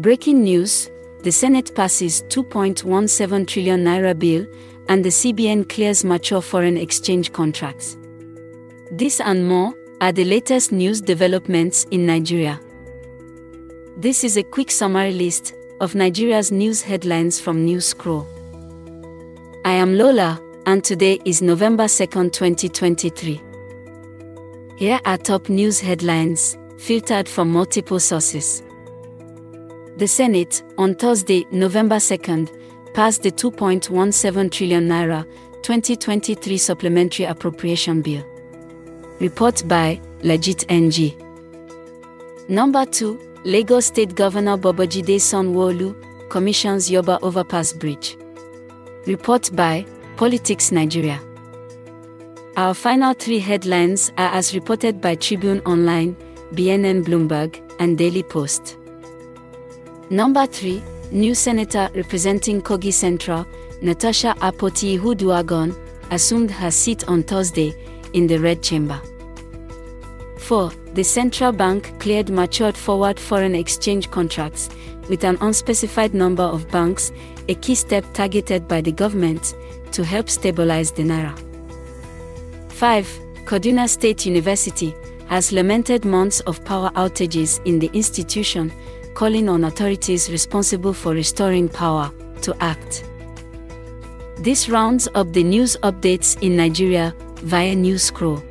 Breaking news the Senate passes 2.17 trillion naira bill and the CBN clears mature foreign exchange contracts. This and more are the latest news developments in Nigeria. This is a quick summary list of Nigeria's news headlines from News Scroll. I am Lola, and today is November 2nd, 2023. Here are top news headlines, filtered from multiple sources. The Senate, on Thursday, November 2nd, passed the 2.17 trillion naira 2023 supplementary appropriation bill. Report by Legit NG. Number 2, Lagos State Governor Babajide Sanwo-Olu commissions Yaba Overpass Bridge. Report by Politics Nigeria. Our final three headlines are as reported by Tribune Online, BNN Bloomberg, and Daily Post. Number 3, new senator representing Kogi Central, Natasha Akpoti-Uduaghan, assumed her seat on Thursday in the Red Chamber. 4. The central bank cleared matured forward foreign exchange contracts with an unspecified number of banks, a key step targeted by the government to help stabilize the naira. 5. Kaduna State University has lamented months of power outages in the institution calling on authorities responsible for restoring power to act. This rounds up the news updates in Nigeria via News Scroll.